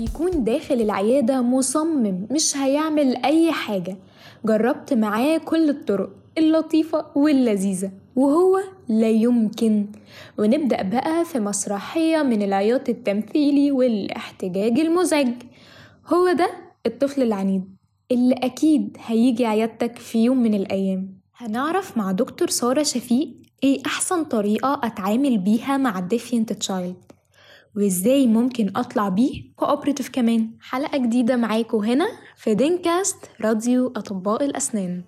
بيكون داخل العيادة مصمم مش هيعمل أي حاجة. جربت معاه كل الطرق اللطيفة واللذيذة وهو لا يمكن. ونبدأ بقى في مسرحية من العياط التمثيلي والاحتجاج المزعج. هو ده الطفل العنيد اللي أكيد هيجي عيادتك في يوم من الأيام. هنعرف مع دكتور سارة شفيق إيه أحسن طريقة أتعامل بيها مع ال defiant child وإزاي ممكن أطلع بيه cooperative كمان. حلقة جديدة معاكم هنا في DenCast راديو أطباء الأسنان.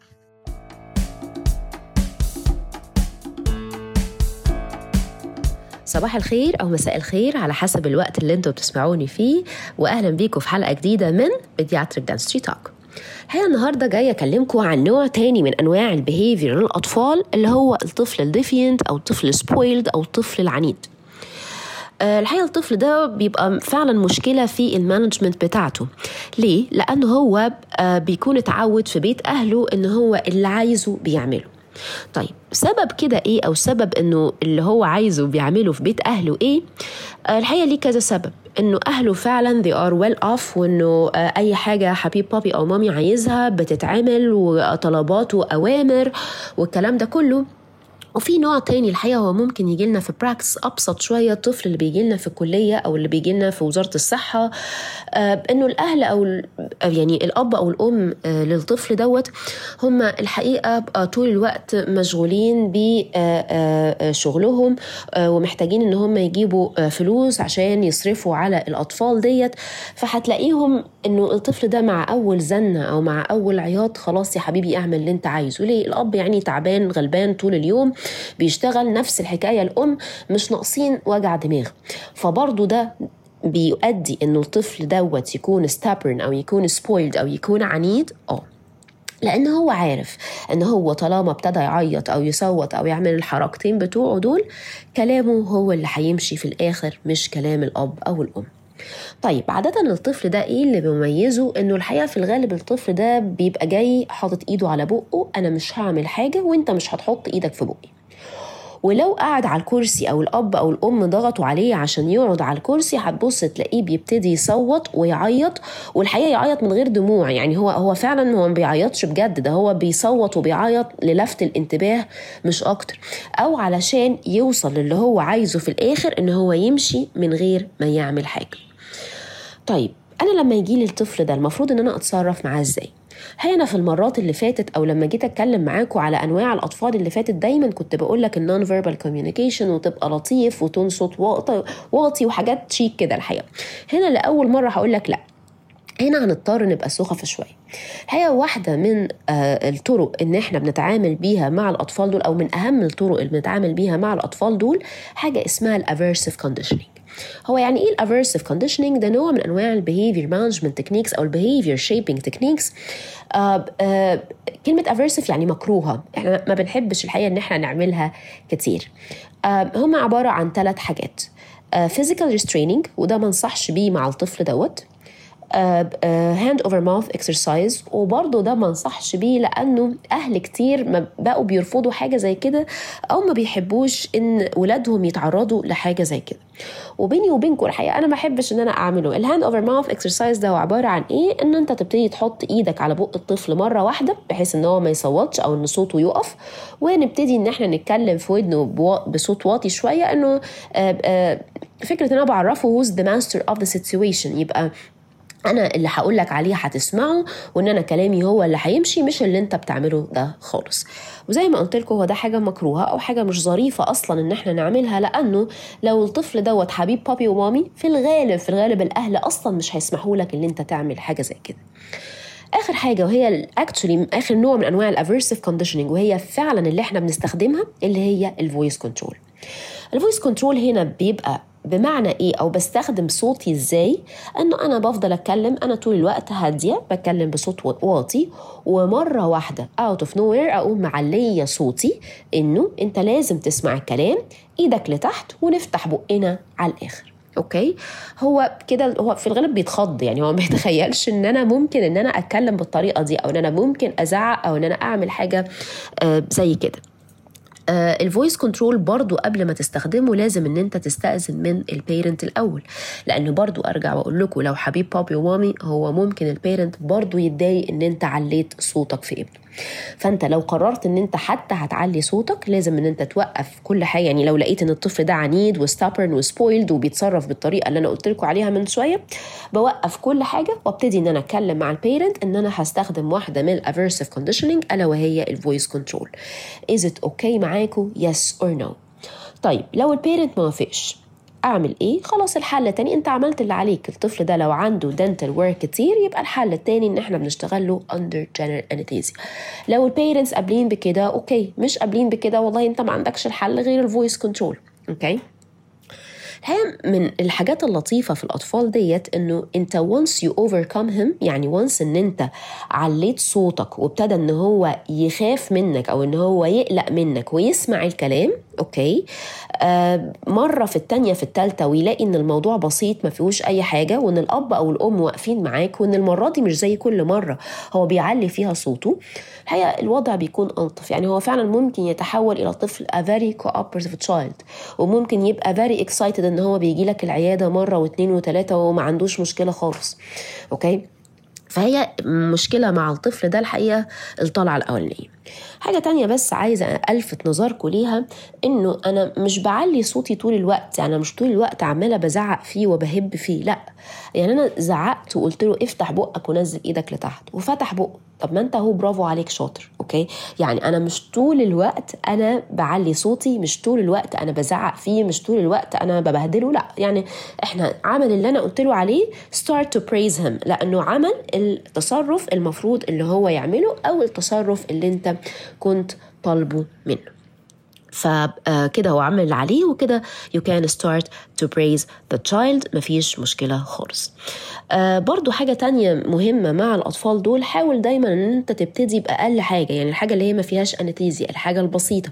صباح الخير أو مساء الخير على حسب الوقت اللي أنتوا بتسمعوني فيه وأهلا بيكم في حلقة جديدة من pediatric dentistry talk هي النهارده جاية أكلمكم عن نوع تاني من أنواع ال behavior للأطفال اللي هو الطفل ال defiant أو الطفل ال spoiled أو الطفل العنيد. الحقيقة الطفل ده بيبقى فعلا مشكلة في المانجمنت بتاعته. ليه؟ لأنه هو بيكون اتعود في بيت أهله إن هو اللي عايزه بيعمله. طيب سبب كده إيه؟ أو سبب إنه اللي هو عايزه بيعمله في بيت أهله إيه؟ الحقيقة ليه كذا سبب. إنه أهله فعلا they are well off وإنه أي حاجة حبيب بابي أو مامي عايزها بتتعمل وطلبات واوامر والكلام ده كله. وفي نوع تاني الحقيقة هو ممكن يجي لنا في practice أبسط شوية الطفل اللي بيجي لنا في الكلية أو اللي بيجي لنا في وزارة الصحة آه إنه الأهل أو يعني الأب أو الأم آه للطفل دوت هم الحقيقة طول الوقت مشغولين بشغلهم آه ومحتاجين إن هم يجيبوا فلوس عشان يصرفوا على الأطفال ديت. فهتلاقيهم إنه الطفل ده مع أول زنة أو مع أول عياط خلاص يا حبيبي اعمل اللي أنت عايزه. ليه؟ الأب يعني تعبان غلبان طول اليوم بيشتغل نفس الحكاية الأم مش ناقصين وجع دماغ. فبرضه ده بيؤدي إنه الطفل دوت يكون stubborn أو يكون سبويلد أو يكون عنيد. آه. لأن هو عارف إن هو طالما ابتدى يعيط أو يصوت أو يعمل الحركتين بتوعه دول كلامه هو اللي هيمشي في الآخر مش كلام الأب أو الأم. طيب عادة الطفل ده إيه اللي بيميزه؟ انه الحقيقة في الغالب الطفل ده بيبقى جاي حاطط ايده على بقه أنا مش هعمل حاجة وانت مش هتحط إيدك في بقي. ولو قعد على الكرسي أو الأب أو الأم ضغطوا عليه عشان يقعد على الكرسي هتبص تلاقيه بيبتدي يصوت ويعيط والحقيقة يعيط من غير دموع. يعني هو هو فعلا هو ما بيعيطش بجد ده هو بيصوت وبيعيط للفت الانتباه مش أكتر. أو علشان يوصل للي هو عايزه في الآخر إن هو يمشي من غير ما يعمل حاجة. طيب أنا لما يجي لي الطفل ده المفروض إن أنا أتصرف معاه إزاي؟ هنا في المرات اللي فاتت أو لما جيت أتكلم معاكم على أنواع الأطفال اللي فاتت دايما كنت بقول لك ال non-verbal communication وتبقى لطيف و tone صوت واطي وحاجات شيك كده الحقيقة. هنا لأول مرة هقول لك لأ. هنا هنضطر نبقى سخف شوية. الحقيقة واحدة من آه الطرق إن إحنا بنتعامل بيها مع الأطفال دول أو من أهم الطرق اللي بنتعامل بيها مع الأطفال دول حاجة اسمها ال aversive conditioning هو يعني إيه ال aversive conditioning ده نوع من أنواع ال behavior management techniques أو ال behavior shaping techniques كلمة aversive يعني مكروهة. إحنا ما بنحبش الحقيقة إن إحنا نعملها كتير. آه هم عبارة عن ثلاث حاجات. physical uh, restraining وده ما انصحش بيه مع الطفل دوت. hand over mouth exercise وبرضه ده ما انصحش بيه لأنه أهل كتير ما بقوا بيرفضوا حاجة زي كده أو ما بيحبوش إن ولادهم يتعرضوا لحاجة زي كده. وبيني وبينكم الحقيقة أنا ما أحبش إن أنا أعمله. ال hand over mouth exercise ده هو عبارة عن إيه؟ إن أنت تبتدي تحط إيدك على بق الطفل مرة واحدة بحيث إن هو ما يصوتش أو إن صوته يقف. ونبتدي إن إحنا نتكلم في ودنه بصوت واطي شوية إنه آآ آآ فكرة إن أنا بعرفه who's the master of the situation. يبقى أنا اللي هقول لك عليه هتسمعه وإن أنا كلامي هو اللي هيمشي مش اللي أنت بتعمله ده خالص. وزي ما قلت لكم هو ده حاجة مكروهة أو حاجة مش ظريفة أصلا إن إحنا نعملها لأنه لو الطفل دوت حبيب بابي ومامي في الغالب في الغالب الأهل أصلا مش هيسمحوا لك إن أنت تعمل حاجة زي كده. آخر حاجة وهي actually آخر نوع من أنواع ال aversive conditioning وهي فعلا اللي إحنا بنستخدمها اللي هي ال voice control ال voice control هنا بيبقى بمعنى إيه؟ أو بستخدم صوتي إزاي؟ إنه أنا بفضل أتكلم أنا طول الوقت هادية بتكلم بصوت واطي ومرة واحدة out of nowhere أقوم معلية صوتي إنه أنت لازم تسمع الكلام إيدك لتحت ونفتح بقنا على الآخر. أوكي؟ هو كده هو في الغالب بيتخض يعني هو ما يتخيلش إن أنا ممكن إن أنا أتكلم بالطريقة دي أو إن أنا ممكن أزعق أو إن أنا أعمل حاجة آه زي كده. ال voice control برضو قبل ما تستخدمه لازم إن أنت تستأذن من ال parent الأول. لأن برضو أرجع وأقول لكم لو حبيب بابي ومامي هو ممكن ال parent برضو يتضايق إن أنت عليت صوتك في ابنه. فأنت لو قررت إن أنت حتى هتعلي صوتك لازم إن أنت توقف كل حاجة. يعني لو لقيت إن الطفل ده عنيد و stubborn و spoiled وبيتصرف بالطريقة اللي أنا قلت لكم عليها من شوية بوقف كل حاجة وابتدي إن أنا أتكلم مع ال parent إن أنا هستخدم واحدة من ال aversive conditioning ألا وهي ال voice control is it okay معاكم yes or no طيب لو ال parent ما وافقش أعمل إيه؟ خلاص الحل التاني أنت عملت اللي عليك. الطفل ده لو عنده dental work كتير يبقى الحل التاني إن إحنا بنشتغل له under general anesthesia لو ال parents قابلين بكده okay. مش قابلين بكده والله أنت ما عندكش الحل غير ال voice control okay؟ الحقيقة من الحاجات اللطيفة في الأطفال ديت إنه أنت once you overcome him يعني once إن أنت عليت صوتك وابتدى إن هو يخاف منك أو إن هو يقلق منك ويسمع الكلام okay. آه مرة في التانية في التالتة ويلاقي إن الموضوع بسيط ما فيهوش أي حاجة وإن الأب أو الأم واقفين معاك وإن المرة دي مش زي كل مرة هو بيعلي فيها صوته الحقيقة الوضع بيكون ألطف. يعني هو فعلا ممكن يتحول إلى طفل a very cooperative child وممكن يبقى very excited إن هو بيجي لك العيادة مرة واثنين وثلاثه وما عندوش مشكلة خالص. okay؟ فهي مشكلة مع الطفل ده الحقيقة الطلعة الأولانية. حاجة تانية بس عايزة ألفت نظركم ليها إنه أنا مش بعلي صوتي طول الوقت يعني أنا مش طول الوقت عمالة بزعق فيه وبهب فيه لأ. يعني أنا زعقت وقلت له افتح بقك ونزل إيدك لتحت وفتح بقه. طب ما أنت أهو برافو عليك شاطر okay؟ يعني أنا مش طول الوقت أنا بعلي صوتي مش طول الوقت أنا بزعق فيه مش طول الوقت أنا ببهدله لأ. يعني إحنا عمل اللي أنا قلت له عليه start to praise him لأنه عمل التصرف المفروض اللي هو يعمله أو التصرف اللي أنت كنت طالبه منه. فكده هو عمل اللي عليه وكده you can start to praise the child. مفيش مشكلة خالص. آه برضو حاجة تانية مهمة مع الأطفال دول حاول دايما أن أنت تبتدي بأقل حاجة يعني الحاجة اللي هي ما فيهاش أنستيزيا الحاجة البسيطة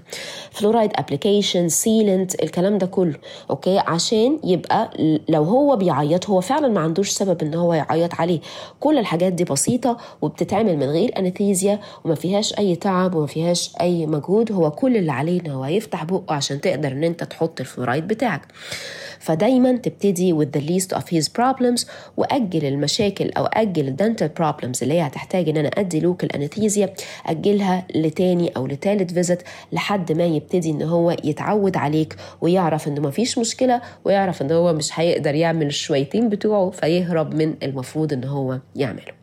fluoride application sealant الكلام ده كله okay؟ عشان يبقى لو هو بيعيط هو فعلا ما عندوش سبب أن هو يعيط عليه. كل الحاجات دي بسيطة وبتتعمل من غير anesthesia وما فيهاش أي تعب وما فيهاش أي مجهود هو كل اللي عليه إن هو يفتح بقه عشان تقدر ان انت تحط الفلورايد بتاعك. فدايما تبتدي with the least of his problems وأجل المشاكل أو أجل ال dental problems اللي هي هتحتاج إن أنا أدي local anesthesia أجلها لتاني أو لتالت visit لحد ما يبتدي إن هو يتعود عليك ويعرف إنه مفيش مشكلة ويعرف إن هو مش هيقدر يعمل الشويتين بتوعه فيهرب من المفروض إن هو يعمله.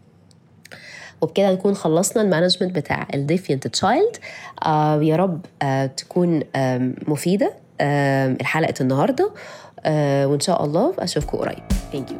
وبكده نكون خلصنا ال management بتاع ال defiant child آه يا رب آه تكون آه مفيدة آه الحلقة النهارده. آه وإن شاء الله أشوفكم قريب. thank you